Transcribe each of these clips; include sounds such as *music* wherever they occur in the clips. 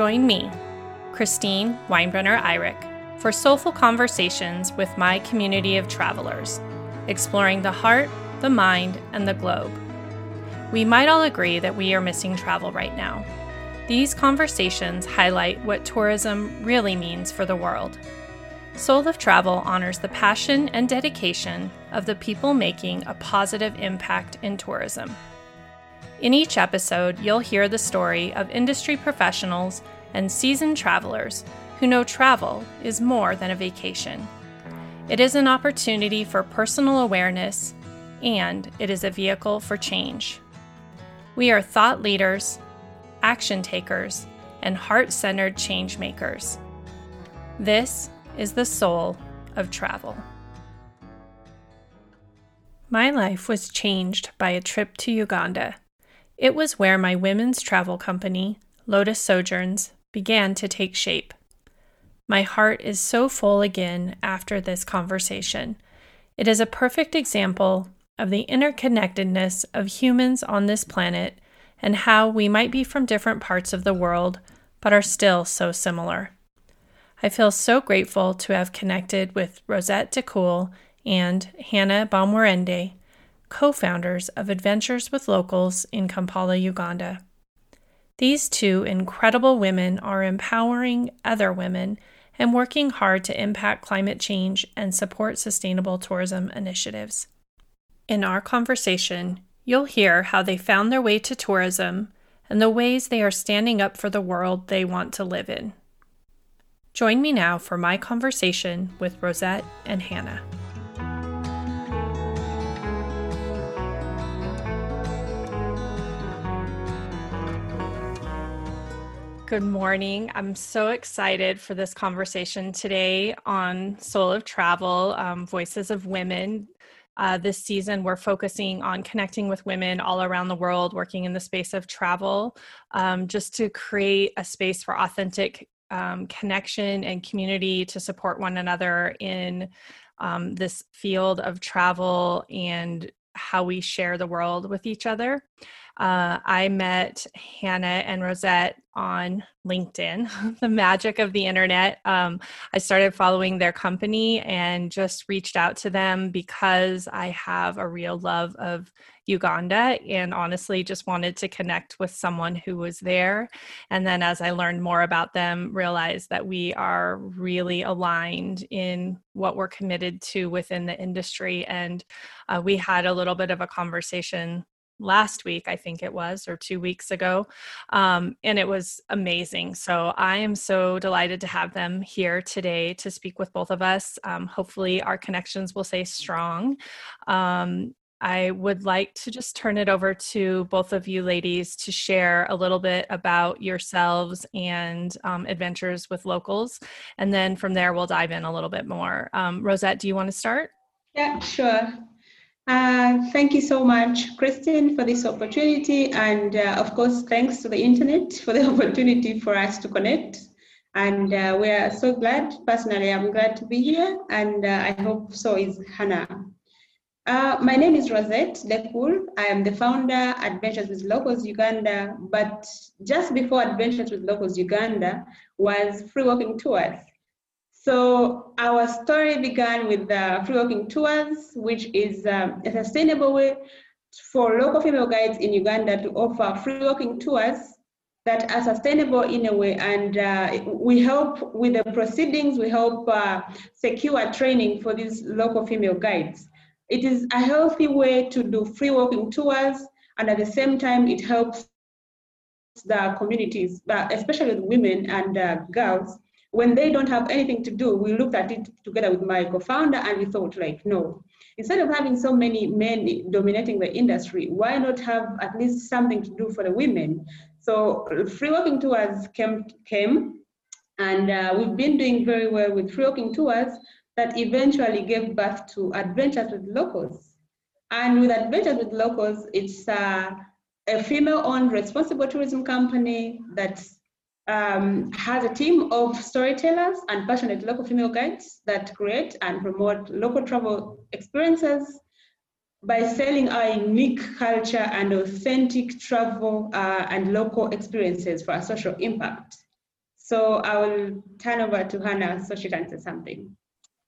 Join me, Christine Weinbrenner Eyrich, for soulful conversations with my community of travelers, exploring the heart, the mind, and the globe. We might all agree that we are missing travel right now. These conversations highlight what tourism really means for the world. Soul of Travel honors the passion and dedication of the people making a positive impact in tourism. In each episode, you'll hear the story of industry professionals and seasoned travelers who know travel is more than a vacation. It is an opportunity for personal awareness, and it is a vehicle for change. We are thought leaders, action takers, and heart centered change makers. This is the soul of travel. My life was changed by a trip to Uganda. It was where my women's travel company, Lotus Sojourns, began to take shape. My heart is so full again after this conversation. It is a perfect example of the interconnectedness of humans on this planet and how we might be from different parts of the world, but are still so similar. I feel so grateful to have connected with Rosette DeCool and Hannah Baumwerende co founders of Adventures with Locals in Kampala, Uganda. These two incredible women are empowering other women and working hard to impact climate change and support sustainable tourism initiatives. In our conversation, you'll hear how they found their way to tourism and the ways they are standing up for the world they want to live in. Join me now for my conversation with Rosette and Hannah. Good morning. I'm so excited for this conversation today on Soul of Travel, um, Voices of Women. Uh, this season, we're focusing on connecting with women all around the world working in the space of travel, um, just to create a space for authentic um, connection and community to support one another in um, this field of travel and how we share the world with each other. Uh, I met Hannah and Rosette on LinkedIn, *laughs* the magic of the internet. Um, I started following their company and just reached out to them because I have a real love of Uganda and honestly just wanted to connect with someone who was there. And then as I learned more about them, realized that we are really aligned in what we're committed to within the industry. And uh, we had a little bit of a conversation last week, I think it was, or two weeks ago. Um, and it was amazing. So I am so delighted to have them here today to speak with both of us. Um, hopefully, our connections will stay strong. Um, I would like to just turn it over to both of you ladies to share a little bit about yourselves and um, adventures with locals. And then from there, we'll dive in a little bit more. Um, Rosette, do you want to start? Yeah, sure. Uh, thank you so much, Christine, for this opportunity. And uh, of course, thanks to the internet for the *laughs* opportunity for us to connect. And uh, we are so glad, personally, I'm glad to be here. And uh, I hope so is Hannah. Uh, my name is Rosette DeCool. I am the founder Adventures with Locals Uganda. But just before Adventures with Locals Uganda was Free Walking Tours. So our story began with the free walking tours, which is um, a sustainable way for local female guides in Uganda to offer free walking tours that are sustainable in a way. And uh, we help with the proceedings, we help uh, secure training for these local female guides. It is a healthy way to do free walking tours, and at the same time, it helps the communities, especially the women and uh, girls, when they don't have anything to do, we looked at it together with my co-founder and we thought like, no, instead of having so many men dominating the industry, why not have at least something to do for the women? So free walking tours came, came and uh, we've been doing very well with free walking tours that eventually gave birth to Adventures with Locals. And with Adventures with Locals, it's uh, a female-owned responsible tourism company that's um, has a team of storytellers and passionate local female guides that create and promote local travel experiences by selling our unique culture and authentic travel uh, and local experiences for a social impact. So I will turn over to Hannah so she can say something.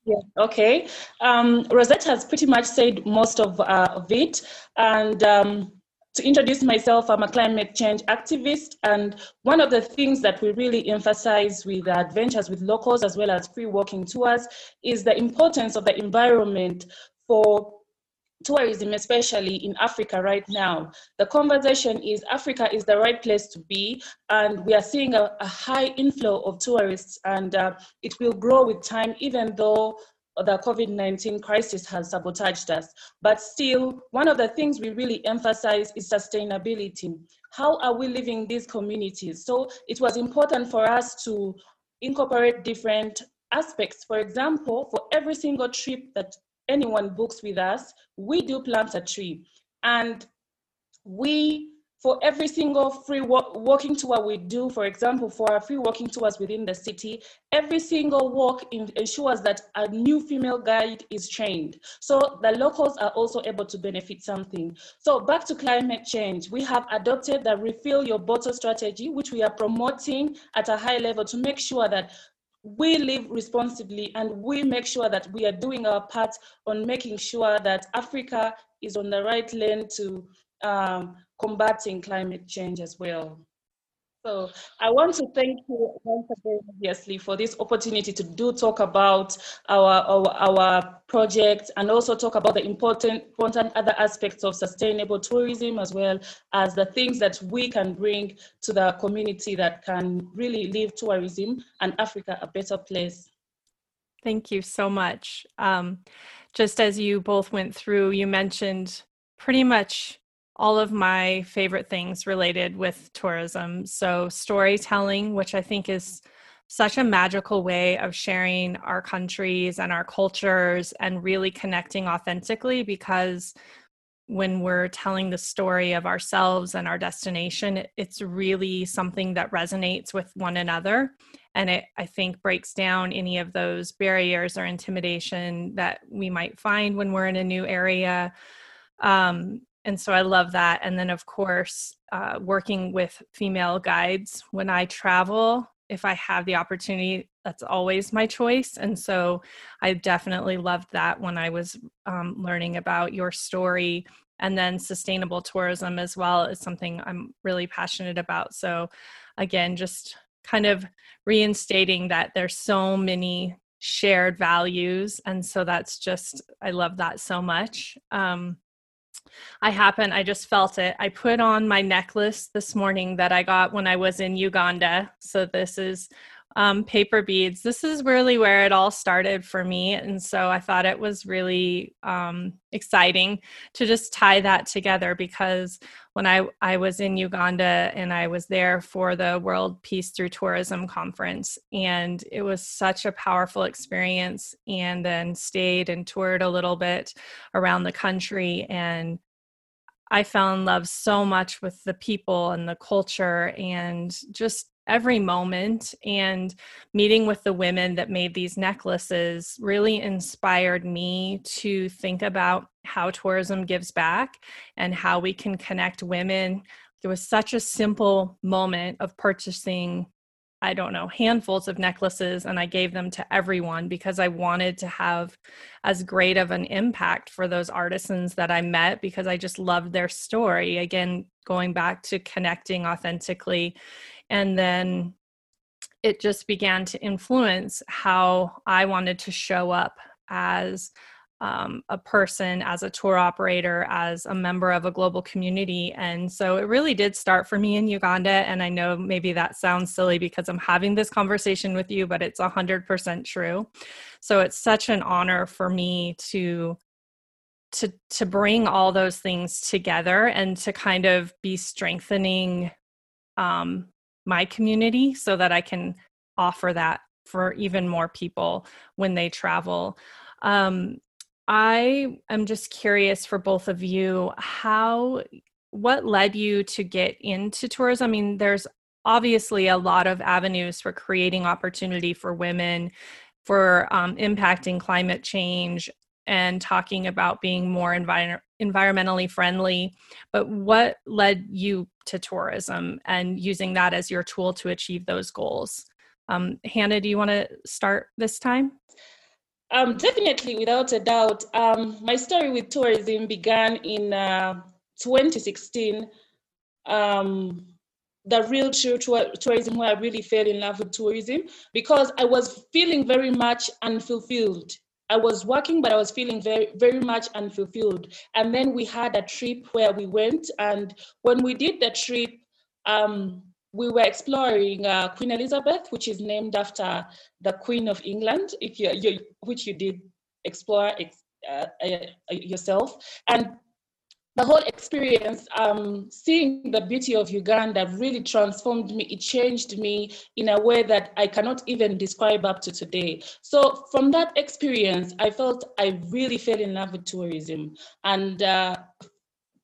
Yeah, okay. Um, Rosette has pretty much said most of, uh, of it. And um, to introduce myself, I'm a climate change activist. And one of the things that we really emphasize with adventures with locals as well as free walking tours is the importance of the environment for tourism, especially in Africa right now. The conversation is Africa is the right place to be, and we are seeing a, a high inflow of tourists, and uh, it will grow with time, even though the COVID 19 crisis has sabotaged us. But still, one of the things we really emphasize is sustainability. How are we living these communities? So it was important for us to incorporate different aspects. For example, for every single trip that anyone books with us, we do plant a tree. And we for every single free walk, walking tour we do, for example, for our free walking tours within the city, every single walk in, ensures that a new female guide is trained. So the locals are also able to benefit something. So back to climate change, we have adopted the refill your bottle strategy, which we are promoting at a high level to make sure that we live responsibly and we make sure that we are doing our part on making sure that Africa is on the right lane to um, combating climate change as well. So I want to thank you once again, obviously, for this opportunity to do talk about our, our, our project and also talk about the important, important other aspects of sustainable tourism as well as the things that we can bring to the community that can really leave tourism and Africa a better place. Thank you so much. Um, just as you both went through, you mentioned pretty much all of my favorite things related with tourism. So, storytelling, which I think is such a magical way of sharing our countries and our cultures and really connecting authentically because when we're telling the story of ourselves and our destination, it's really something that resonates with one another. And it, I think, breaks down any of those barriers or intimidation that we might find when we're in a new area. Um, and so I love that. And then, of course, uh, working with female guides when I travel, if I have the opportunity, that's always my choice. And so I definitely loved that when I was um, learning about your story. And then sustainable tourism as well is something I'm really passionate about. So, again, just kind of reinstating that there's so many shared values. And so that's just, I love that so much. Um, I happened, I just felt it. I put on my necklace this morning that I got when I was in Uganda. So this is um, paper beads. This is really where it all started for me. And so I thought it was really um, exciting to just tie that together because when I, I was in Uganda and I was there for the World Peace Through Tourism Conference, and it was such a powerful experience. And then stayed and toured a little bit around the country and I fell in love so much with the people and the culture and just every moment and meeting with the women that made these necklaces really inspired me to think about how tourism gives back and how we can connect women there was such a simple moment of purchasing I don't know, handfuls of necklaces and I gave them to everyone because I wanted to have as great of an impact for those artisans that I met because I just loved their story. Again, going back to connecting authentically and then it just began to influence how I wanted to show up as um, a person, as a tour operator, as a member of a global community. And so it really did start for me in Uganda. And I know maybe that sounds silly because I'm having this conversation with you, but it's 100% true. So it's such an honor for me to to to bring all those things together and to kind of be strengthening um, my community so that I can offer that for even more people when they travel. Um, I am just curious for both of you how what led you to get into tourism? I mean, there's obviously a lot of avenues for creating opportunity for women, for um, impacting climate change, and talking about being more envir- environmentally friendly. But what led you to tourism and using that as your tool to achieve those goals? Um, Hannah, do you want to start this time? Um, definitely, without a doubt. Um, my story with tourism began in uh, 2016. Um, the real true tourism where I really fell in love with tourism because I was feeling very much unfulfilled. I was working, but I was feeling very, very much unfulfilled. And then we had a trip where we went, and when we did the trip, um, we were exploring uh, Queen Elizabeth, which is named after the Queen of England, if you, you which you did explore uh, uh, yourself. And the whole experience, um, seeing the beauty of Uganda really transformed me. It changed me in a way that I cannot even describe up to today. So from that experience, I felt I really fell in love with tourism. And uh,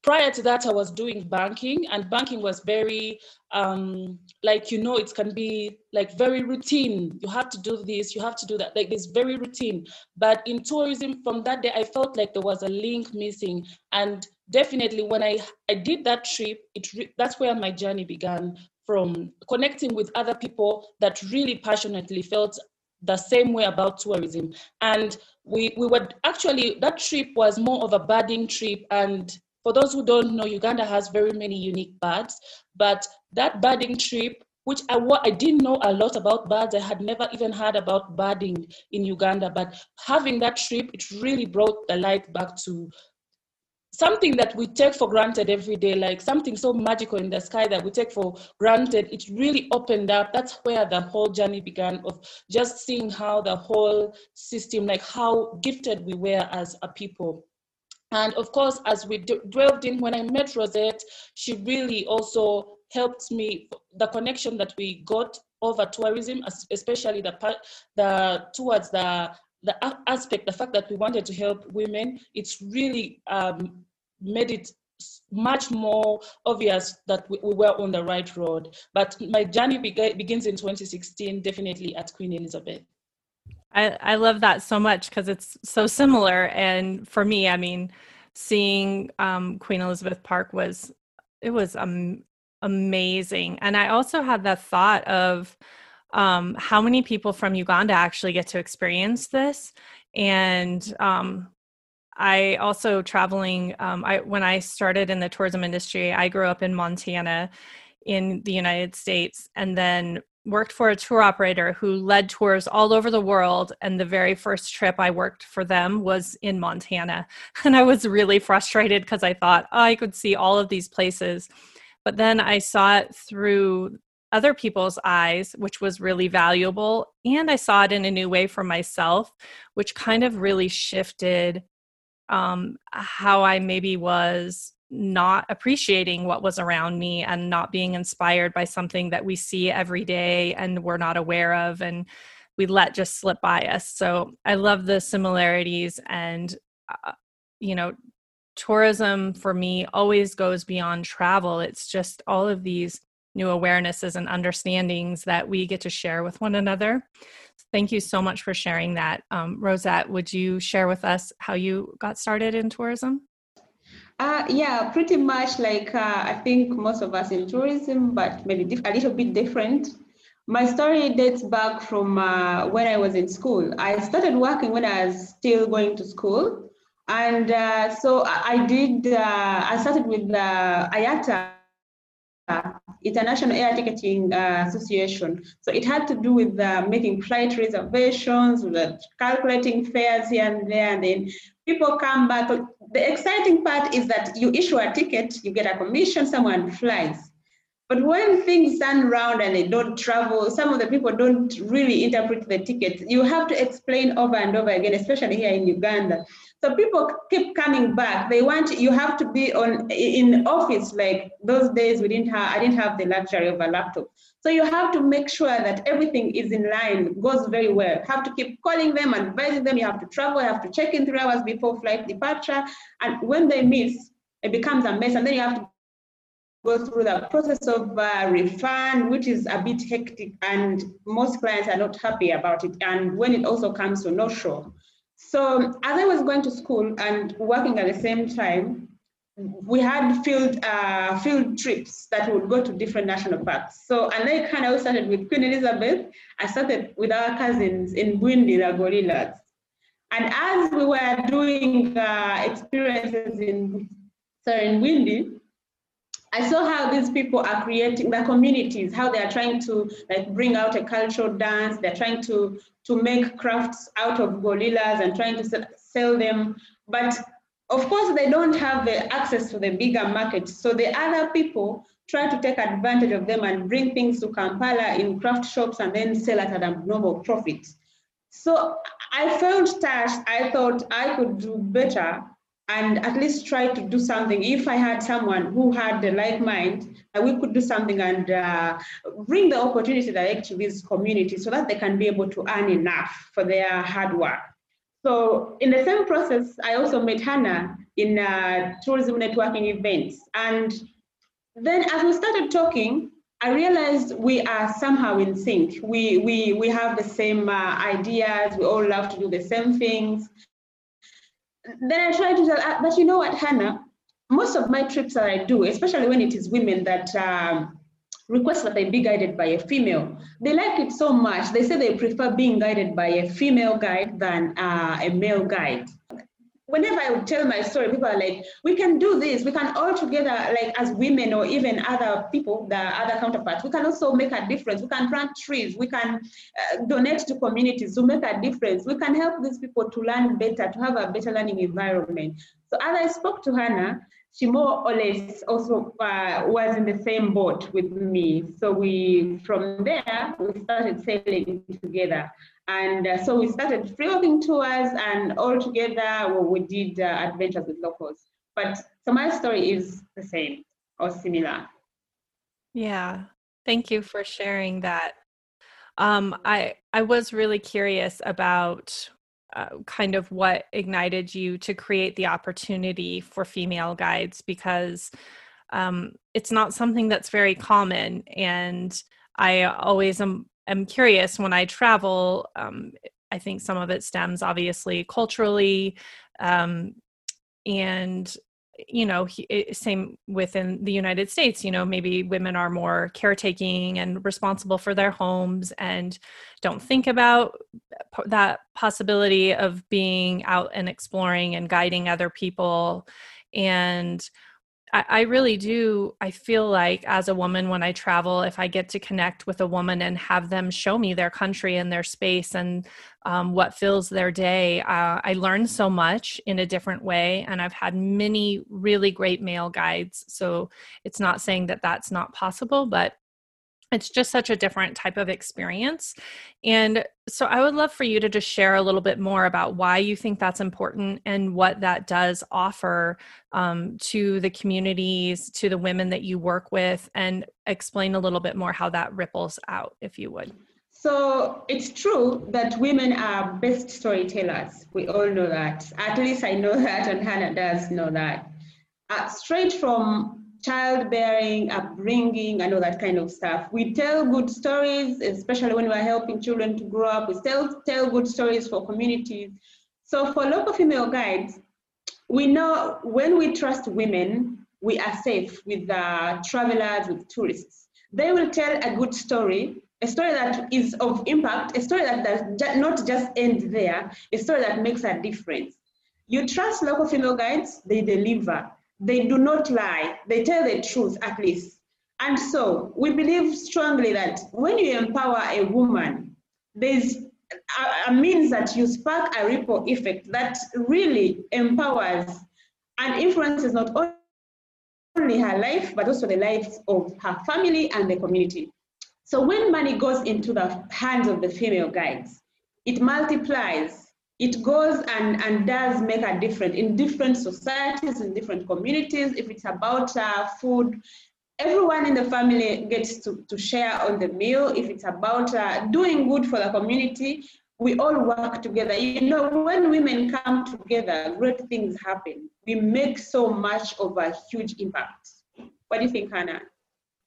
prior to that, I was doing banking, and banking was very, um, like, you know, it can be like very routine. You have to do this, you have to do that. Like, it's very routine. But in tourism, from that day, I felt like there was a link missing. And definitely when I, I did that trip, it re- that's where my journey began from connecting with other people that really passionately felt the same way about tourism. And we, we were actually, that trip was more of a birding trip. And for those who don't know, Uganda has very many unique birds, but that birding trip which I, I didn't know a lot about birds. I had never even heard about birding in Uganda, but having that trip, it really brought the light back to something that we take for granted every day, like something so magical in the sky that we take for granted, it really opened up. That's where the whole journey began of just seeing how the whole system, like how gifted we were as a people. And of course, as we dwelled in, when I met Rosette, she really also helped me, the connection that we got over tourism, especially the the towards the the aspect, the fact that we wanted to help women, it's really um, made it much more obvious that we, we, were on the right road. But my journey be- begins in 2016, definitely at Queen Elizabeth. I, I love that so much because it's so similar. And for me, I mean, seeing um, Queen Elizabeth Park was, it was um, amazing. And I also had the thought of um, how many people from Uganda actually get to experience this. And um, I also traveling. Um, I when I started in the tourism industry, I grew up in Montana, in the United States, and then worked for a tour operator who led tours all over the world. And the very first trip I worked for them was in Montana, *laughs* and I was really frustrated because I thought oh, I could see all of these places, but then I saw it through other people's eyes, which was really valuable. And I saw it in a new way for myself, which kind of really shifted um, how I maybe was not appreciating what was around me and not being inspired by something that we see every day and we're not aware of and we let just slip by us. So I love the similarities and, uh, you know, tourism for me always goes beyond travel. It's just all of these new awarenesses and understandings that we get to share with one another. Thank you so much for sharing that. Um, Rosette, would you share with us how you got started in tourism? Uh, yeah, pretty much like uh, I think most of us in tourism, but maybe diff- a little bit different. My story dates back from uh, when I was in school. I started working when I was still going to school. And uh, so I did, uh, I started with uh, IATA International Air Ticketing uh, Association. So it had to do with uh, making flight reservations, calculating fares here and there, and then people come back. The exciting part is that you issue a ticket, you get a commission, someone flies. But when things turn around and they don't travel, some of the people don't really interpret the ticket. You have to explain over and over again, especially here in Uganda. So people keep coming back. They want you have to be on in office like those days. We didn't have I didn't have the luxury of a laptop. So you have to make sure that everything is in line, goes very well. Have to keep calling them, advising them. You have to travel. You have to check in three hours before flight departure. And when they miss, it becomes a mess. And then you have to go through the process of uh, refund, which is a bit hectic, and most clients are not happy about it. And when it also comes to no show, so as I was going to school and working at the same time, we had field uh, field trips that would go to different national parks. So, and I kind of started with Queen Elizabeth. I started with our cousins in Bwindi, the gorillas. And as we were doing uh, experiences in, sorry, in Bwindi, I saw how these people are creating their communities, how they are trying to like bring out a cultural dance. They're trying to to make crafts out of gorillas and trying to sell them. But of course, they don't have the access to the bigger market. So the other people try to take advantage of them and bring things to Kampala in craft shops and then sell at an abnormal profit. So I felt touched. I thought I could do better and at least try to do something. If I had someone who had the like mind, we could do something and uh, bring the opportunity direct to these communities so that they can be able to earn enough for their hard work. So in the same process, I also met Hannah in uh, tourism networking events. And then as we started talking, I realized we are somehow in sync. We, we, we have the same uh, ideas. We all love to do the same things. Then I try to tell, uh, but you know what, Hannah? Most of my trips that I do, especially when it is women that um, request that they be guided by a female, they like it so much. They say they prefer being guided by a female guide than uh, a male guide whenever I would tell my story, people are like, we can do this. We can all together, like as women or even other people, the other counterparts, we can also make a difference. We can plant trees. We can uh, donate to communities to make a difference. We can help these people to learn better, to have a better learning environment. So as I spoke to Hannah, she more or less also uh, was in the same boat with me. So we, from there, we started sailing together. And uh, so we started free tours and all together we did uh, adventures with locals. But so my story is the same or similar. Yeah, thank you for sharing that. Um, I I was really curious about uh, kind of what ignited you to create the opportunity for female guides because um, it's not something that's very common, and I always am am curious when I travel. Um, I think some of it stems obviously culturally, um, and you know, eh, same within the United States. You know, maybe women are more caretaking and responsible for their homes and don't think about that possibility of being out and exploring and guiding other people and I, I really do. I feel like as a woman, when I travel, if I get to connect with a woman and have them show me their country and their space and um, what fills their day, uh, I learn so much in a different way. And I've had many really great male guides. So it's not saying that that's not possible, but it's just such a different type of experience. And so I would love for you to just share a little bit more about why you think that's important and what that does offer um, to the communities, to the women that you work with, and explain a little bit more how that ripples out, if you would. So it's true that women are best storytellers. We all know that. At least I know *laughs* that, and Hannah does know that. Uh, straight from childbearing, upbringing, and all that kind of stuff. We tell good stories, especially when we're helping children to grow up. We still tell good stories for communities. So for local female guides, we know when we trust women, we are safe with travelers, with tourists. They will tell a good story, a story that is of impact, a story that does not just end there, a story that makes a difference. You trust local female guides, they deliver. They do not lie. They tell the truth at least. And so we believe strongly that when you empower a woman, there's a, a means that you spark a ripple effect that really empowers and influences not only her life, but also the lives of her family and the community. So when money goes into the hands of the female guides, it multiplies it goes and, and does make a difference in different societies, in different communities. If it's about uh, food, everyone in the family gets to, to share on the meal. If it's about uh, doing good for the community, we all work together. You know, when women come together, great things happen. We make so much of a huge impact. What do you think, Hannah?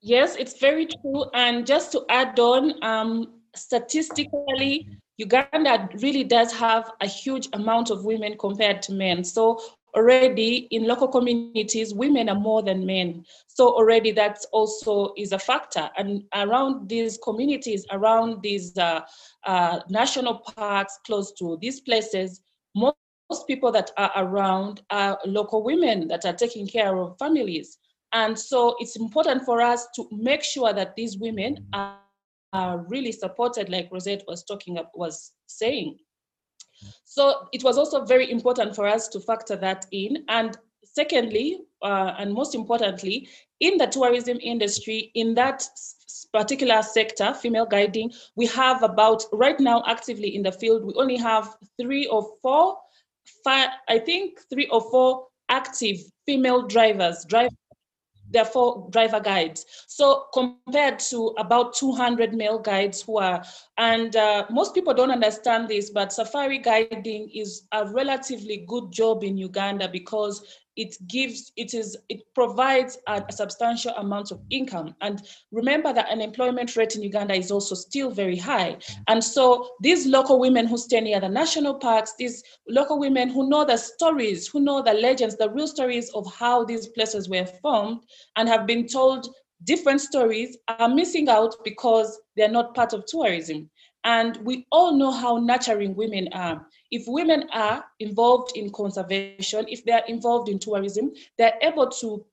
Yes, it's very true. And just to add on, um, statistically, Uganda really does have a huge amount of women compared to men. So already in local communities, women are more than men. So already that also is a factor. And around these communities, around these uh, uh, national parks close to these places, most people that are around are local women that are taking care of families. And so it's important for us to make sure that these women are, are really supported, like Rosette was talking was saying. So it was also very important for us to factor that in. And secondly, uh, and most importantly, in the tourism industry, in that particular sector, female guiding, we have about, right now actively in the field, we only have three or four, five, I think three or four active female drivers, drive, therefore driver guides. So compared to about 200 male guides who are, and uh, most people don't understand this, but safari guiding is a relatively good job in Uganda because it gives it is it provides a, a, substantial amount of income. And remember that unemployment rate in uganda is also still very high. And so these local women who stay near the national parks these local women who know the stories who know the legends the real stories of how these places were formed and have been told different stories are missing out because they're not part of tourism and we all know how nurturing women are. If women are involved in conservation, if they're involved in tourism, they're able to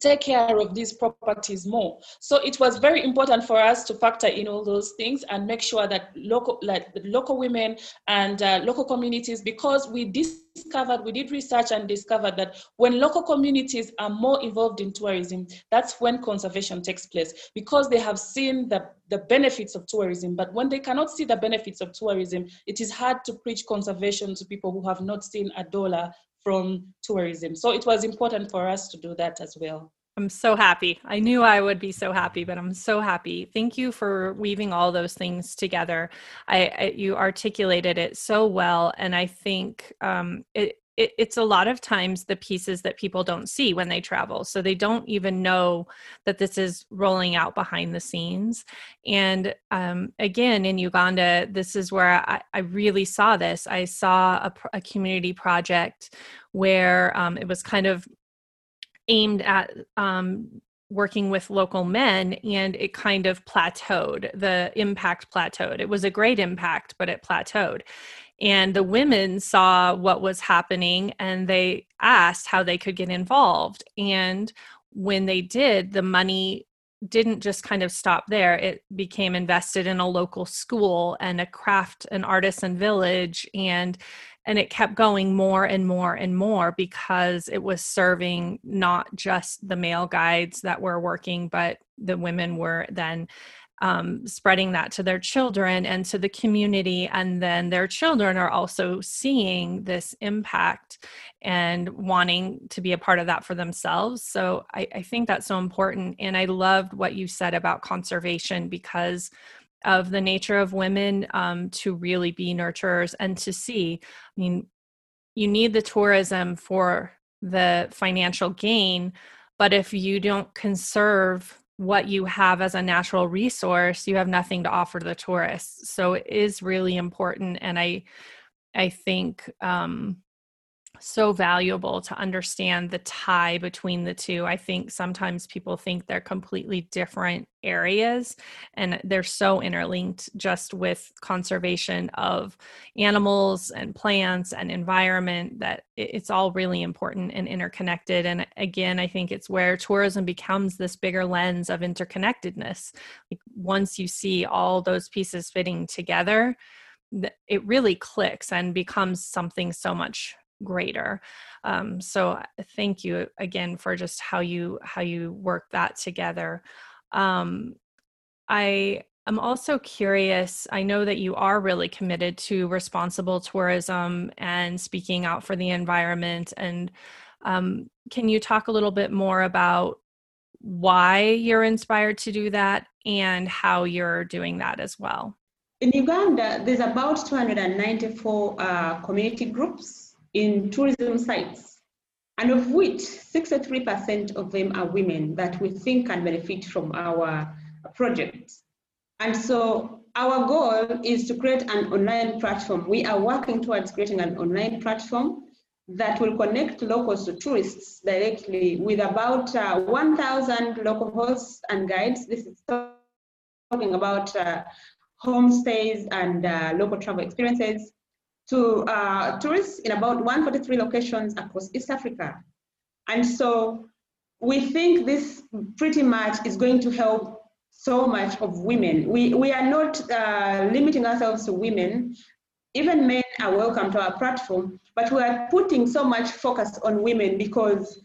take care of these properties more. So it was very important for us to factor in all those things and make sure that local, like local women and uh, local communities, because we discovered, we did research and discovered that when local communities are more involved in tourism, that's when conservation takes place because they have seen the, the benefits of tourism. But when they cannot see the benefits of tourism, it is hard to preach conservation to people who have not seen a dollar from tourism. So it was important for us to do that as well. I'm so happy. I knew I would be so happy, but I'm so happy. Thank you for weaving all those things together. I, I you articulated it so well, and I think um, it, it, it's a lot of times the pieces that people don't see when they travel. So they don't even know that this is rolling out behind the scenes. And um, again, in Uganda, this is where I, I really saw this. I saw a, a community project where um, it was kind of aimed at um, working with local men and it kind of plateaued the impact plateaued it was a great impact but it plateaued and the women saw what was happening and they asked how they could get involved. And when they did, the money didn't just kind of stop there. It became invested in a local school and a craft and artisan village and and it kept going more and more and more because it was serving not just the male guides that were working but the women were then um, spreading that to their children and to the community. And then their children are also seeing this impact and wanting to be a part of that for themselves. So I, I think that's so important. And I loved what you said about conservation because of the nature of women um, to really be nurturers and to see. I mean, you need the tourism for the financial gain, but if you don't conserve what you have as a natural resource you have nothing to offer the tourists. So it is really important and i i think um so valuable to understand the tie between the two. I think sometimes people think they're completely different areas and they're so interlinked just with conservation of animals and plants and environment that it's all really important and interconnected. And again, I think it's where tourism becomes this bigger lens of interconnectedness. Like once you see all those pieces fitting together, it really clicks and becomes something so much greater. Um, so uh, thank you again for just how you how you work that together. Um, i am also curious i know that you are really committed to responsible tourism and speaking out for the environment and um, can you talk a little bit more about why you're inspired to do that and how you're doing that as well? In uganda there's about 294 uh, community groups in tourism sites, and of which 63% of them are women that we think can benefit from our project. And so our goal is to create an online platform. We are working towards creating an online platform that will connect locals to tourists directly with about uh, 1,000 local hosts and guides. This is talking about uh, homestays and uh, local travel experiences to uh, tourists in about 143 locations across East Africa. And so we think this pretty much is going to help so much of women. We, we are not uh, limiting ourselves to women. Even men are welcome to our platform, but we are putting so much focus on women because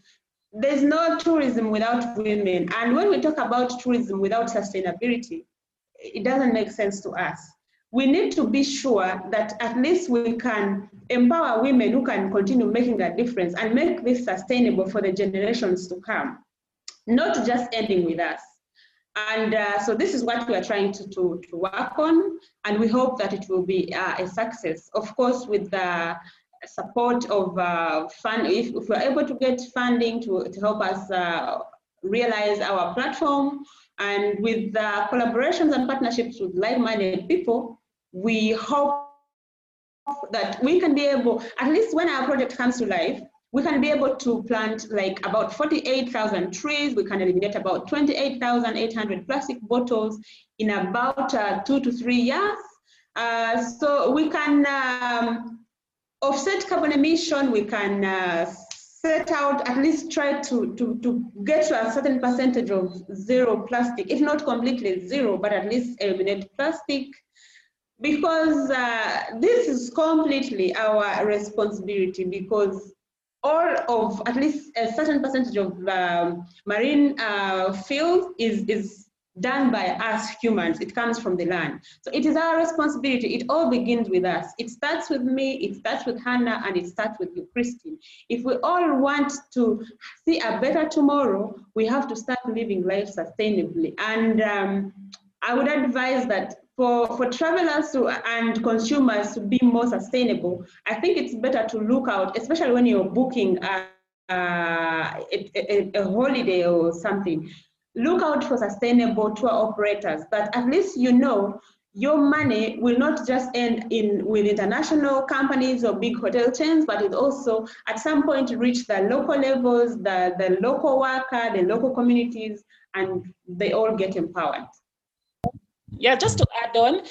there's no tourism without women. And when we talk about tourism without sustainability, it doesn't make sense to us. We need to be sure that at least we can empower women who can continue making a difference and make this sustainable for the generations to come, not just ending with us. And uh, so this is what we are trying to, to, to work on, and we hope that it will be uh, a success. Of course, with the support of uh, fund, if, if we're able to get funding to, to help us uh, realize our platform, and with the collaborations and partnerships with like-minded people, we hope that we can be able, at least when our project comes to life, we can be able to plant like about 48,000 trees. We can eliminate about 28,800 plastic bottles in about uh, two to three years. Uh, so we can um, offset carbon emission. We can uh, set out, at least try to, to, to get to a certain percentage of zero plastic, if not completely zero, but at least eliminate plastic because uh, this is completely our responsibility because all of at least a certain percentage of um, marine uh, field is, is done by us humans. It comes from the land. So it is our responsibility. It all begins with us. It starts with me, it starts with Hannah, and it starts with you, Christine. If we all want to see a better tomorrow, we have to start living life sustainably. And um, I would advise that for, for travelers to, and consumers to be more sustainable, I think it's better to look out, especially when you're booking a, a, a, a holiday or something. Look out for sustainable tour operators that at least you know your money will not just end in with international companies or big hotel chains, but it also at some point reach the local levels, the, the local worker, the local communities, and they all get empowered. Yeah, just to add on,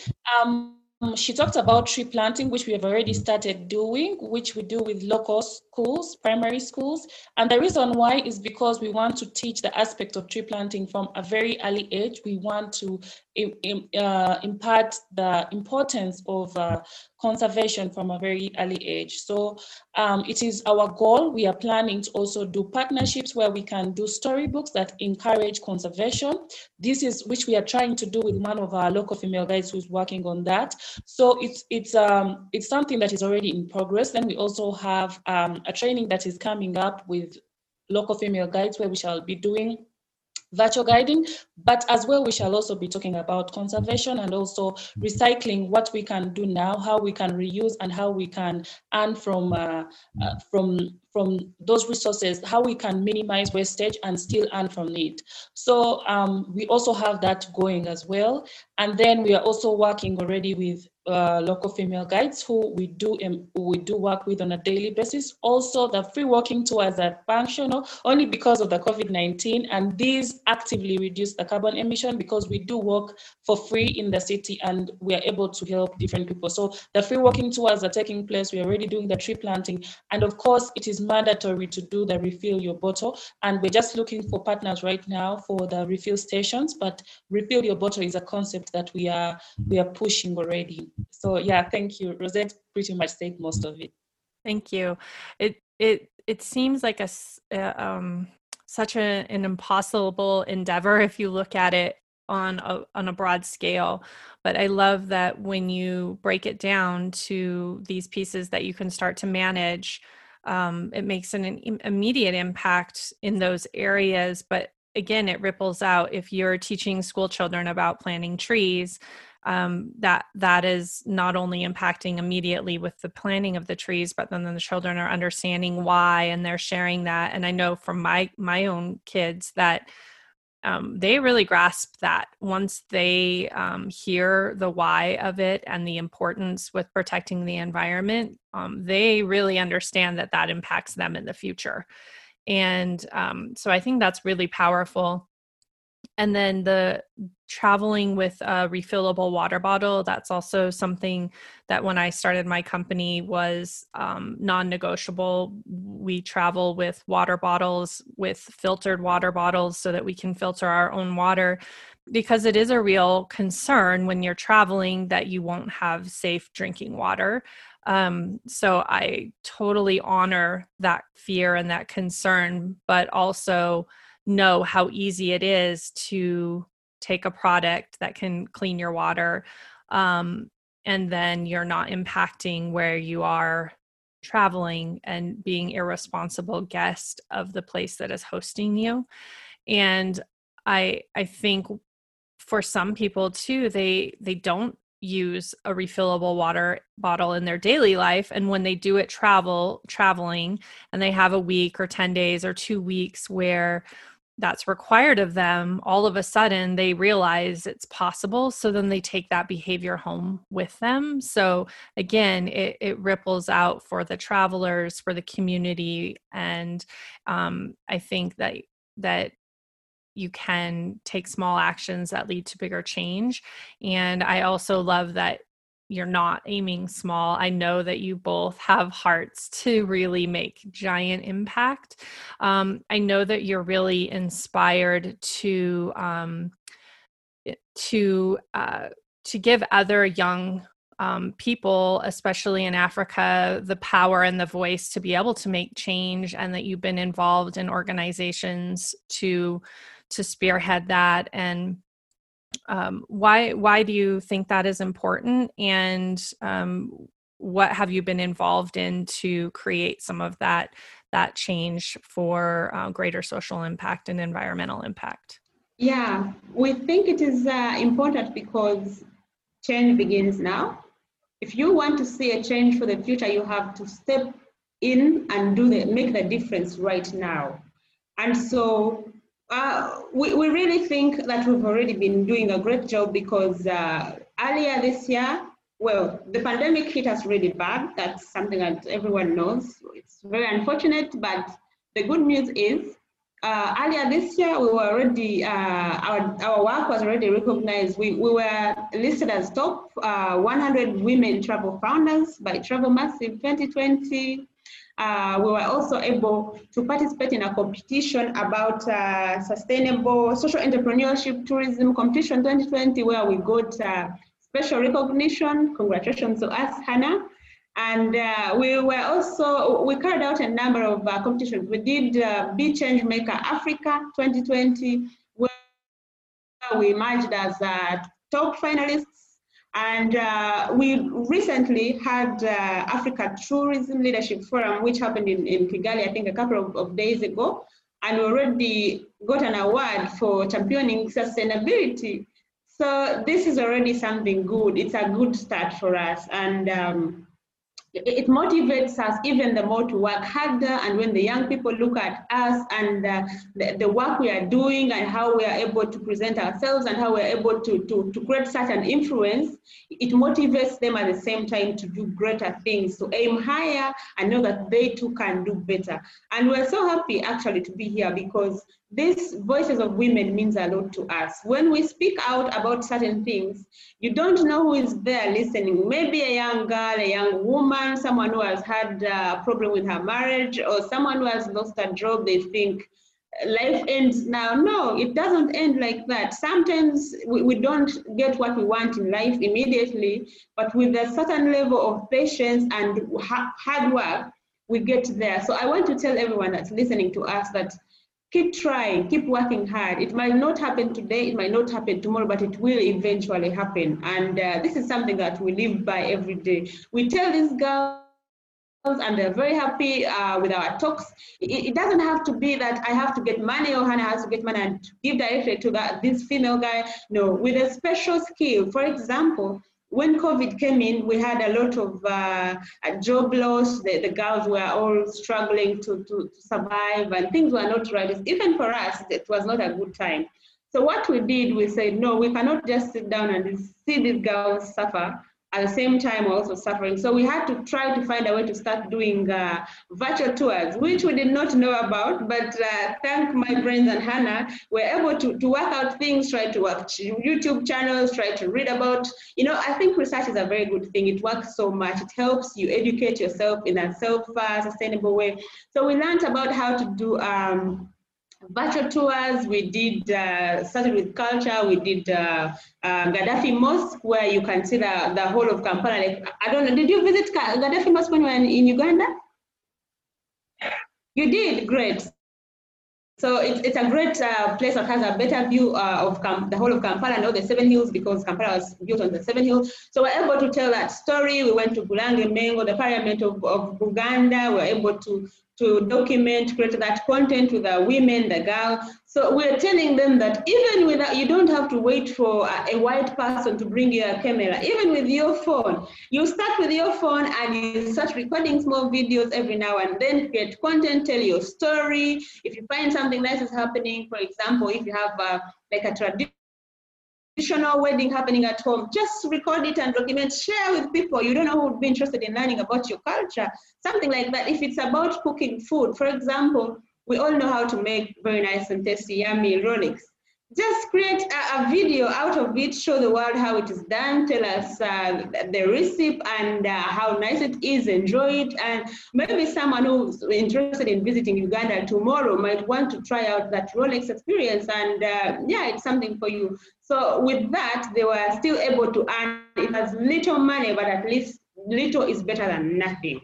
um, she talked about tree planting, which we have already started doing, which we do with local schools, primary schools. And the reason why is because we want to teach the aspect of tree planting from a very early age. We want to uh, impart the importance of uh, conservation from a very early age. So um, it is our goal. We are planning to also do partnerships where we can do storybooks that encourage conservation. This is which we are trying to do with one of our local female guides who's working on that. So it's it's um, it's something that is already in progress. Then we also have um, a training that is coming up with local female guides where we shall be doing virtual guiding, but as well, we shall also be talking about conservation and also recycling, what we can do now, how we can reuse and how we can earn from, uh, uh, from, from those resources, how we can minimize wastage and still earn from it. So um, we also have that going as well. And then we are also working already with uh, local female guides who we do um, we do work with on a daily basis. Also, the free walking tours are functional only because of the COVID-19, and these actively reduce the carbon emission because we do work for free in the city and we are able to help different people. So the free walking tours are taking place. We are already doing the tree planting, and of course, it is mandatory to do the refill your bottle. And we're just looking for partners right now for the refill stations. But refill your bottle is a concept that we are we are pushing already. So yeah, thank you. Rosette pretty much said most of it. Thank you. It it it seems like a uh, um, such a, an impossible endeavor if you look at it on a, on a broad scale but i love that when you break it down to these pieces that you can start to manage um, it makes an, an immediate impact in those areas but again it ripples out if you're teaching school children about planting trees um, that that is not only impacting immediately with the planting of the trees but then the children are understanding why and they're sharing that. And i know from my my own kids that um, they really grasp that once they um, hear the why of it and the importance with protecting the environment um, they really understand that that impacts them in the future. And um, so i think that's really powerful and then the traveling with a refillable water bottle that's also something that when i started my company was um, non-negotiable. We travel with water bottles with filtered water bottles so that we can filter our own water because it is a real concern when you're traveling that you won't have safe drinking water. Um, so i totally honor that fear and that concern but also know how easy it is to take a product that can clean your water um, and then you're not impacting where you are traveling and being irresponsible guest of the place that is hosting you. And i i think for some people too they they don't use a refillable water bottle in their daily life and when they do it travel traveling and they have a week or 10 days or 2 weeks where that's required of them, all of a sudden they realize it's possible. So then they take that behavior home with them. So again, it, it ripples out for the travelers, for the community. And um, I think that that you can take small actions that lead to bigger change. And I also love that you're not aiming small. I know that you both have hearts to really make giant impact. Um, I know that you're really inspired to um, to uh, to give other young um, people, especially in Africa, the power and the voice to be able to make change, and that you've been involved in organizations to to spearhead that and um, why why do you think that is important? And um, what have you been involved in to create some of that that change for uh, greater social impact and environmental impact? Yeah we think it is uh, important because change begins now. If you want to see a change for the future you have to step in and do the make the difference right now. And so uh, we, we really think that we've already been doing a great job because uh, earlier this year, well, the pandemic hit us really bad. That's something that everyone knows. It's very unfortunate, but the good news is uh, earlier this year, we were already, uh, our, our work was already recognized. We, we were listed as top uh, 100 women travel founders by Travel Massive 2020 uh, we were also able to participate in a competition about uh, sustainable social entrepreneurship tourism competition 2020 where we got uh, special recognition. Congratulations to us, Hannah. And uh, we were also, we carried out a number of uh, competitions. We did uh, Be Change Maker Africa 2020, where we emerged as a top finalists and uh, we recently had uh, Africa Tourism Leadership Forum, which happened in, in Kigali, I think a couple of, of, days ago. And we already got an award for championing sustainability. So this is already something good. It's a good start for us. And um, it motivates us even the more to work harder. And when the young people look at us and uh, the, the, work we are doing and how we are able to present ourselves and how we're able to, to, to create such an influence, it motivates them at the same time to do greater things, to aim higher and know that they too can do better. And we're so happy actually to be here because these voices of women means a lot to us. When we speak out about certain things, you don't know who is there listening. Maybe a young girl, a young woman, someone who has had a problem with her marriage, or someone who has lost a job, they think life ends now. No, it doesn't end like that. Sometimes we, we don't get what we want in life immediately, but with a certain level of patience and hard work, we get there. So I want to tell everyone that's listening to us that keep trying, keep working hard. It might not happen today, it might not happen tomorrow, but it will eventually happen. And uh, this is something that we live by every day. We tell these girls and they're very happy uh, with our talks. It, it, doesn't have to be that I have to get money or Hannah has to get money and give directly to that this female guy. No, with a special skill. For example, when COVID came in, we had a lot of uh, job loss. The, the, girls were all struggling to, to, to, survive and things were not right. Even for us, it was not a good time. So what we did, we said, no, we cannot just sit down and see these girls suffer at the same time also suffering. So we had to try to find a way to start doing uh, virtual tours, which we did not know about, but uh, thank my friends and Hannah, we're able to, to work out things, try to watch YouTube channels, try to read about, you know, I think research is a very good thing. It works so much. It helps you educate yourself in a self-sustainable way. So we learned about how to do um, virtual tours. We did uh, started with culture. We did uh, uh, Gaddafi Mosque, where you can see the, the whole of Kampala. Like I don't know, did you visit Gaddafi Mosque when you were in, Uganda? You did, great. So it's, it's a great uh, place that has a better view uh, of the whole of Kampala and all the seven hills because Kampala was built on the seven hills. So we're able to tell that story. We went to Bulange Mengo, the parliament of, of Uganda. We're able to to document, create that content with the women, the girl. So we're telling them that even without, you don't have to wait for a, a, white person to bring you a camera. Even with your phone, you start with your phone and you start recording small videos every now and then, create content, tell your story. If you find something nice is happening, for example, if you have a, like a tradition traditional wedding happening at home, just record it and document, share with people. You don't know who would be interested in learning about your culture, something like that. If it's about cooking food, for example, we all know how to make very nice and tasty, yummy rolls just create a, a, video out of it, show the world how it is done, tell us uh, the recipe and uh, how nice it is, enjoy it. And maybe someone who's interested in visiting Uganda tomorrow might want to try out that Rolex experience. And uh, yeah, it's something for you. So with that, they were still able to earn, it little money, but at least little is better than nothing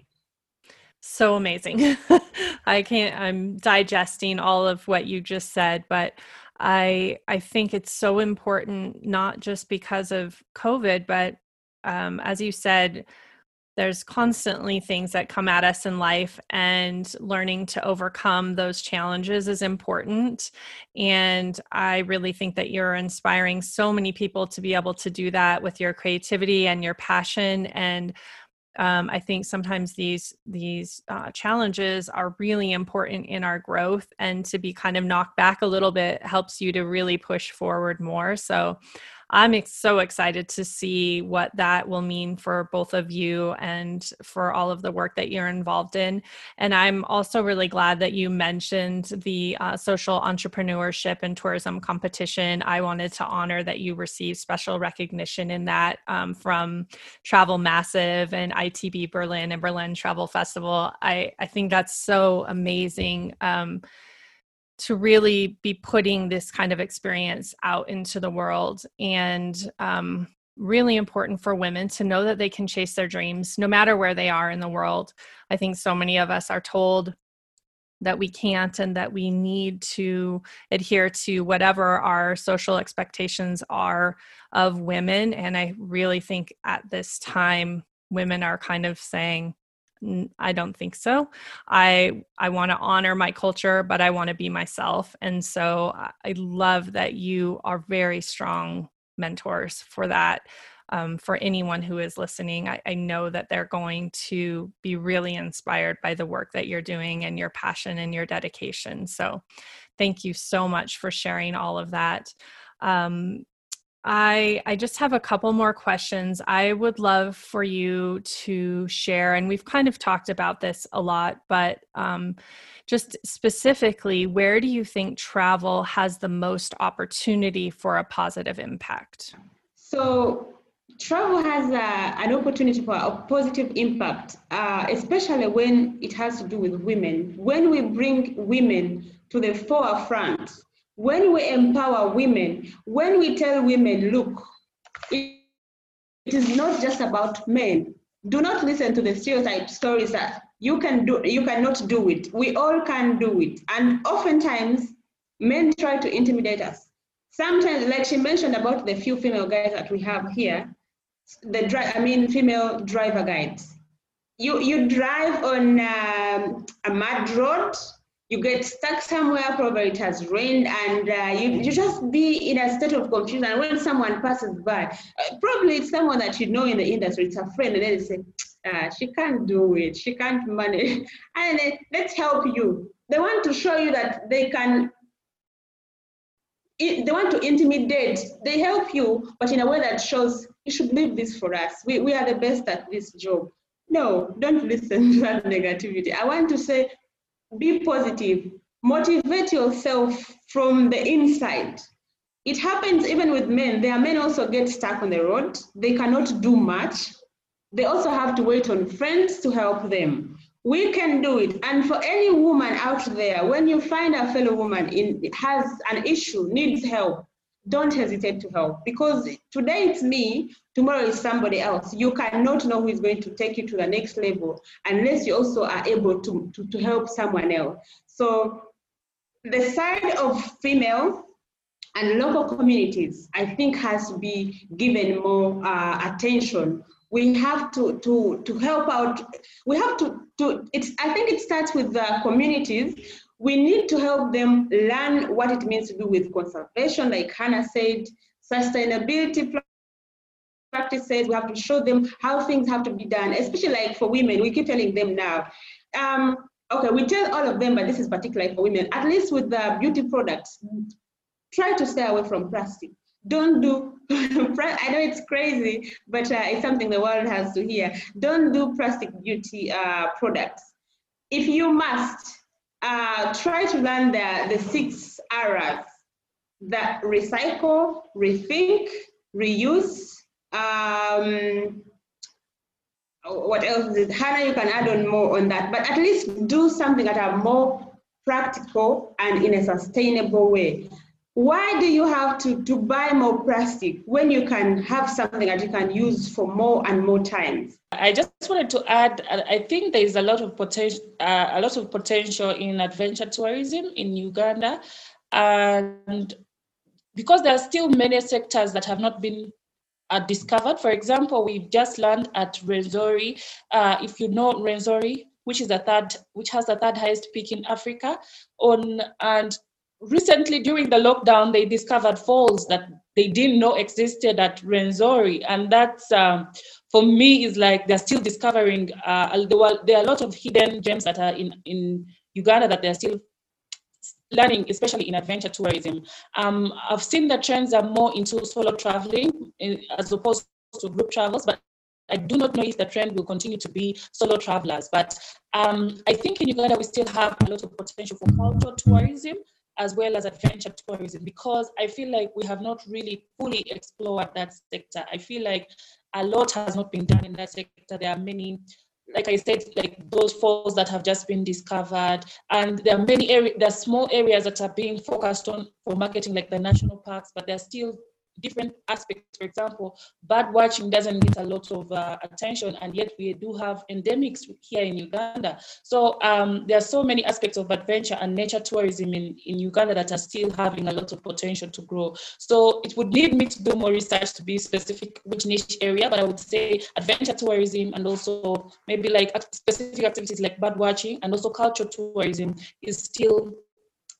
so amazing. *laughs* I can't I'm digesting all of what you just said, but I I think it's so important not just because of COVID, but um, as you said, there's constantly things that come at us in life, and learning to overcome those challenges is important. And I really think that you're inspiring so many people to be able to do that with your creativity and your passion and um, I think sometimes these these uh, challenges are really important in our growth, and to be kind of knocked back a little bit helps you to really push forward more. So, I'm so excited to see what that will mean for both of you and for all of the work that you're involved in. And I'm also really glad that you mentioned the uh, social entrepreneurship and tourism competition. I wanted to honor that you received special recognition in that um, from Travel Massive and ITB Berlin and Berlin Travel Festival. I, I think that's so amazing. Um, to really be putting this kind of experience out into the world and um, really important for women to know that they can chase their dreams no matter where they are in the world. I think so many of us are told that we can't and that we need to adhere to whatever our social expectations are of women and i really think at this time women are kind of saying I don't think so. I I want to honor my culture, but I want to be myself. And so I love that you are very strong mentors for that. Um, for anyone who is listening, I, I know that they're going to be really inspired by the work that you're doing and your passion and your dedication. So, thank you so much for sharing all of that. Um, I I just have a couple more questions. I would love for you to share, and we've kind of talked about this a lot, but um, just specifically, where do you think travel has the most opportunity for a positive impact? So travel has a, an opportunity for a positive impact, uh, especially when it has to do with women. When we bring women to the forefront when we empower women, when we tell women, look, it, is not just about men. Do not listen to the stereotype stories that you can do, you cannot do it. We all can do it. And oftentimes, men try to intimidate us. Sometimes, like she mentioned about the few female guides that we have here, the dri- I mean, female driver guides. You you drive on um, a mud road, you get stuck somewhere, probably it has rained, and uh, you, you just be in a state of confusion. And when someone passes by, uh, probably it's someone that you know in the industry, it's a friend, and then they say, ah, she can't do it, she can't manage. *laughs* And then, let's help you. They want to show you that they can they want to intimidate. They help you, but in a way that shows you should leave this for us. We, we are the best at this job. No, don't listen *laughs* to that negativity. I want to say, be positive. Motivate yourself from the inside. It happens even with men. There are men also get stuck on the road. They cannot do much. They also have to wait on friends to help them. We can do it. And for any woman out there, when you find a fellow woman in has an issue, needs help, don't hesitate to help because today it's me, tomorrow is somebody else. You cannot know who is going to take you to the next level unless you also are able to, to, to help someone else. So the side of female and local communities, I think has to be given more uh, attention. We have to, to, to help out, we have to, to it's, I think it starts with the communities we need to help them learn what it means to do with conservation, like Hannah said, sustainability practices. We have to show them how things have to be done, especially like for women. We keep telling them now. Um, okay, we tell all of them, but this is particularly for women. At least with the beauty products, try to stay away from plastic. Don't do. *laughs* I know it's crazy, but uh, it's something the world has to hear. Don't do plastic beauty uh, products. If you must, uh, try to learn the, the six R's that recycle, rethink, reuse, um, what else is it? Hannah, you can add on more on that, but at least do something that are more practical and in a sustainable way. Why do you have to, to buy more plastic when you can have something that you can use for more and more times? I just wanted to add. I think there is a lot of potential, uh, a lot of potential in adventure tourism in Uganda, and because there are still many sectors that have not been uh, discovered. For example, we've just learned at Rwenzori. Uh, if you know Rwenzori, which is the third, which has the third highest peak in Africa, on and recently during the lockdown they discovered falls that they didn't know existed at Rwenzori, and that's um, for me is like they're still discovering. Uh, there, were, there are a lot of hidden gems that are in in Uganda that they're still learning, especially in adventure tourism. Um, I've seen the trends are more into solo traveling in, as opposed to group travels, but I do not know if the trend will continue to be solo travelers. But um, I think in Uganda we still have a lot of potential for cultural tourism as well as adventure tourism because I feel like we have not really fully explored that sector. I feel like a lot has not been done in that sector. There are many, like I said, like those falls that have just been discovered, and there are many areas, there are small areas that are being focused on for marketing, like the national parks, but they're still different aspects. For example, bird watching doesn't get a lot of uh, attention, and yet we do have endemics here in Uganda. So um, there are so many aspects of adventure and nature tourism in, in Uganda that are still having a lot of potential to grow. So it would need me to do more research to be specific which niche area, but I would say adventure tourism and also maybe like specific activities like bird watching and also cultural tourism is still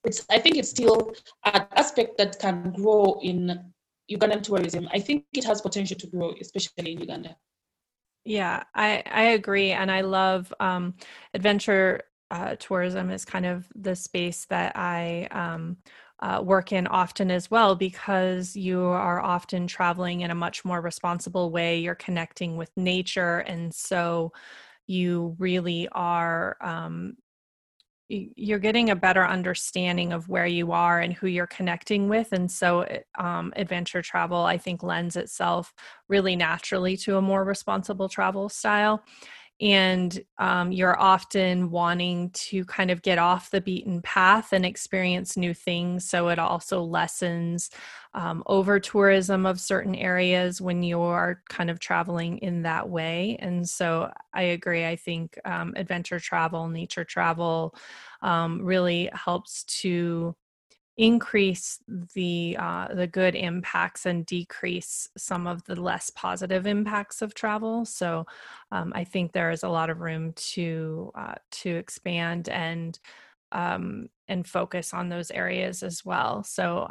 it's, I think it's still an aspect that can grow in Ugandan tourism. I think it has potential to grow, especially in Uganda. Yeah, I, I agree. And I love um, adventure uh, tourism is kind of the space that I um, uh, work in often as well because you are often traveling in a much more responsible way. You're connecting with nature. And so you really are um, you're getting a better understanding of where you are and who you're connecting with and so eh, um, adventure travel i think lends itself really naturally to a more responsible travel style and um, you're often wanting to kind of get off the beaten path and experience new things. So it also lessens um, over tourism of certain areas when you're kind of traveling in that way. And so I agree. I think um, adventure travel, nature travel um, really helps to increase the uh, the good impacts and decrease some of the less positive impacts of travel. So um, I think there is a lot of room to uh, to expand and um, and focus on those areas as well. So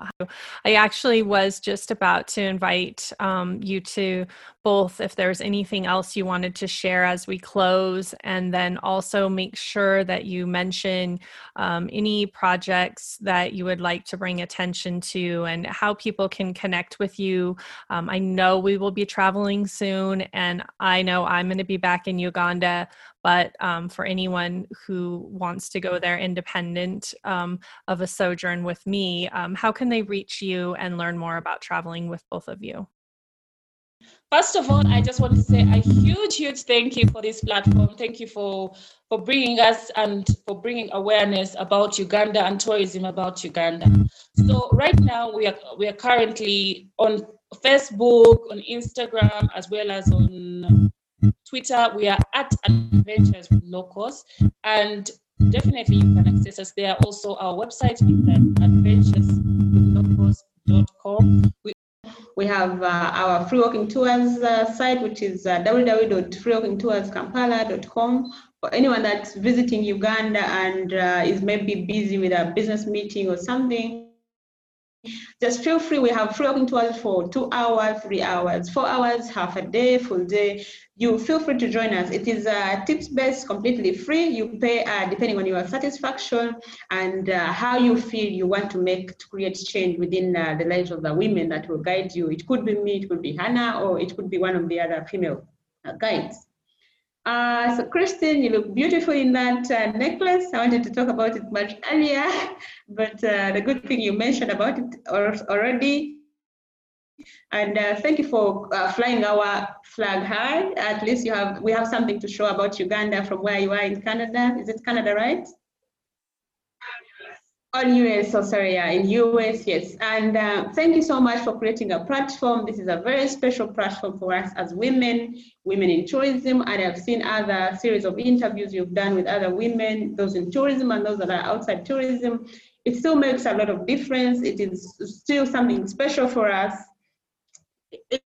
I actually was just about to invite um, you to both if there's anything else you wanted to share as we close, and then also make sure that you mention um, any projects that you would like to bring attention to and how people can connect with you. Um, I know we will be traveling soon, and I know I'm going to be back in Uganda but um, for anyone who wants to go there independent um, of a sojourn with me, um, how can they reach you and learn more about traveling with both of you? First of all, I just want to say a huge, huge thank you for this platform. Thank you for for bringing us and for bringing awareness about Uganda and tourism about Uganda. So right now we are we are currently on Facebook, on Instagram, as well as on Twitter, we are at Adventures with Locals, and definitely you can access us there. Also, our website is at adventureswithlocals.com. We we have uh, our free walking tours uh, site, which is uh, www.freewalkingtourskampala.com. For anyone that's visiting Uganda and uh, is maybe busy with a business meeting or something, just feel free. We have free walking tours for two hours, three hours, four hours, half a day, full day. You feel free to join us. It is uh, tips based, completely free. You pay uh, depending on your satisfaction and uh, how you feel you want to make to create change within uh, the lives of the women that will guide you. It could be me, it could be Hannah, or it could be one of the other female uh, guides. Uh, so Christine, you look beautiful in that uh, necklace. I wanted to talk about it much earlier, *laughs* but uh, the good thing you mentioned about it already. And uh, thank you for uh, flying our flag high. At least you have we have something to show about Uganda from where you are in Canada. Is it Canada, right? On US, so sorry, yeah, in US, yes. And uh, thank you so much for creating a platform. This is a very special platform for us as women, women in tourism. And I've seen other series of interviews you've done with other women, those in tourism and those that are outside tourism. It still makes a lot of difference. It is still something special for us. It,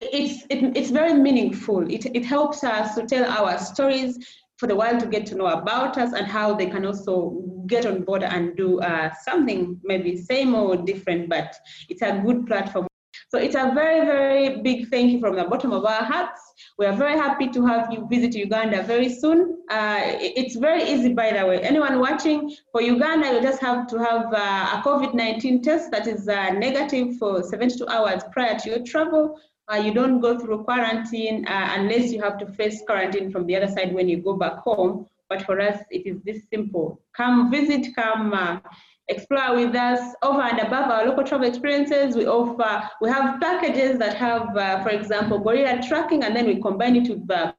it's, it, it's very meaningful. It, it helps us to tell our stories for the world to get to know about us and how they can also get on board and do uh, something maybe same or different, but it's a good platform. So it's a very, very big thank you from the bottom of our hearts. We are very happy to have you visit Uganda very soon. Uh, it's very easy, by the way. Anyone watching for Uganda, you just have to have uh, a COVID-19 test that is uh, negative for 72 hours prior to your travel uh, you don't go through quarantine uh, unless you have to face quarantine from the other side when you go back home. But for us, it is this simple. Come visit, come uh, explore with us. Over and above our local travel experiences, we offer, we have packages that have, uh, for example, gorilla tracking, and then we combine it with uh,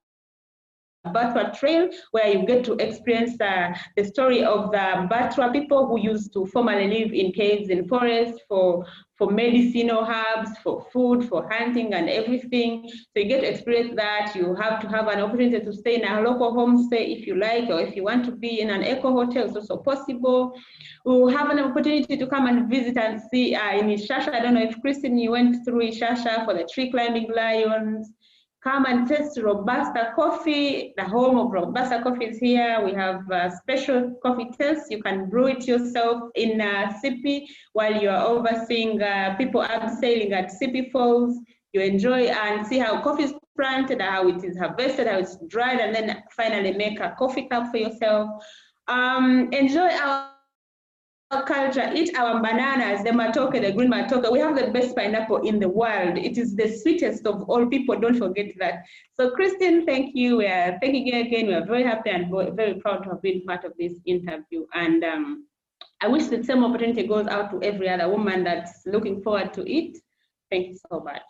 Batwa Trail, where you get to experience uh, the story of the Batwa people who used to formerly live in caves in forests for for medicinal herbs, for food, for hunting and everything. So you get to experience that. You have to have an opportunity to stay in a local homestay if you like, or if you want to be in an eco hotel, it's also possible. We'll have an opportunity to come and visit and see uh, in Ishasha. I don't know if Kristen, you went through Ishasha for the tree climbing lions. Come and taste Robusta coffee. The home of Robusta coffee is here. We have a special coffee test. You can brew it yourself in uh, Sipi while you are overseeing uh, people abseiling at Sipi Falls. You enjoy and see how coffee is planted, how it is harvested, how it's dried, and then finally make a coffee cup for yourself. Um, enjoy our culture, eat our bananas, the matoke, the green matoke. We have the best pineapple in the world. It is the sweetest of all people. Don't forget that. So, Christine, thank you. We are thanking you again. We are very happy and very proud to have been part of this interview. And um, I wish the same opportunity goes out to every other woman that's looking forward to it. Thank you so much.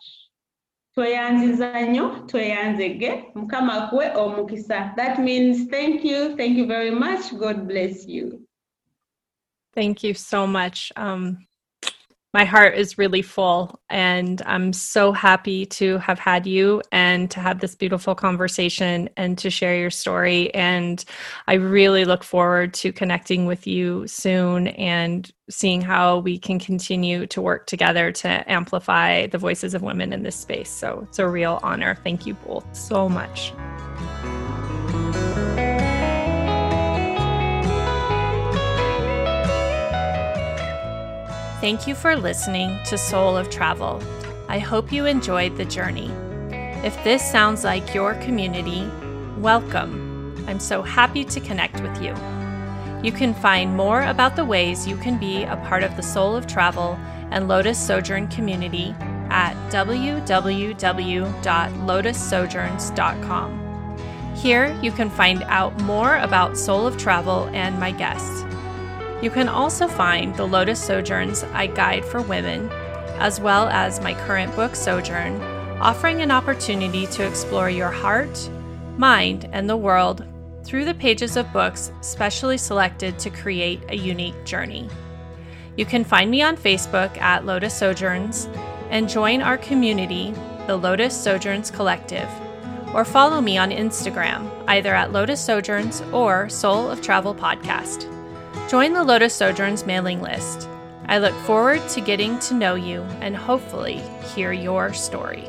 that means thank you thank you very much god bless you Thank you so much. Um, my heart is really full, and I'm so happy to have had you and to have this beautiful conversation and to share your story. And I really look forward to connecting with you soon and seeing how we can continue to work together to amplify the voices of women in this space. So it's a real honor. Thank you both so much. Thank you for listening to Soul of Travel. I hope you enjoyed the journey. If this sounds like your community, welcome. I'm so happy to connect with you. You can find more about the ways you can be a part of the Soul of Travel and Lotus Sojourn community at www.lotussojourns.com. Here you can find out more about Soul of Travel and my guests. You can also find the Lotus Sojourns I Guide for Women, as well as my current book, Sojourn, offering an opportunity to explore your heart, mind, and the world through the pages of books specially selected to create a unique journey. You can find me on Facebook at Lotus Sojourns and join our community, the Lotus Sojourns Collective, or follow me on Instagram, either at Lotus Sojourns or Soul of Travel Podcast. Join the Lotus Sojourns mailing list. I look forward to getting to know you and hopefully hear your story.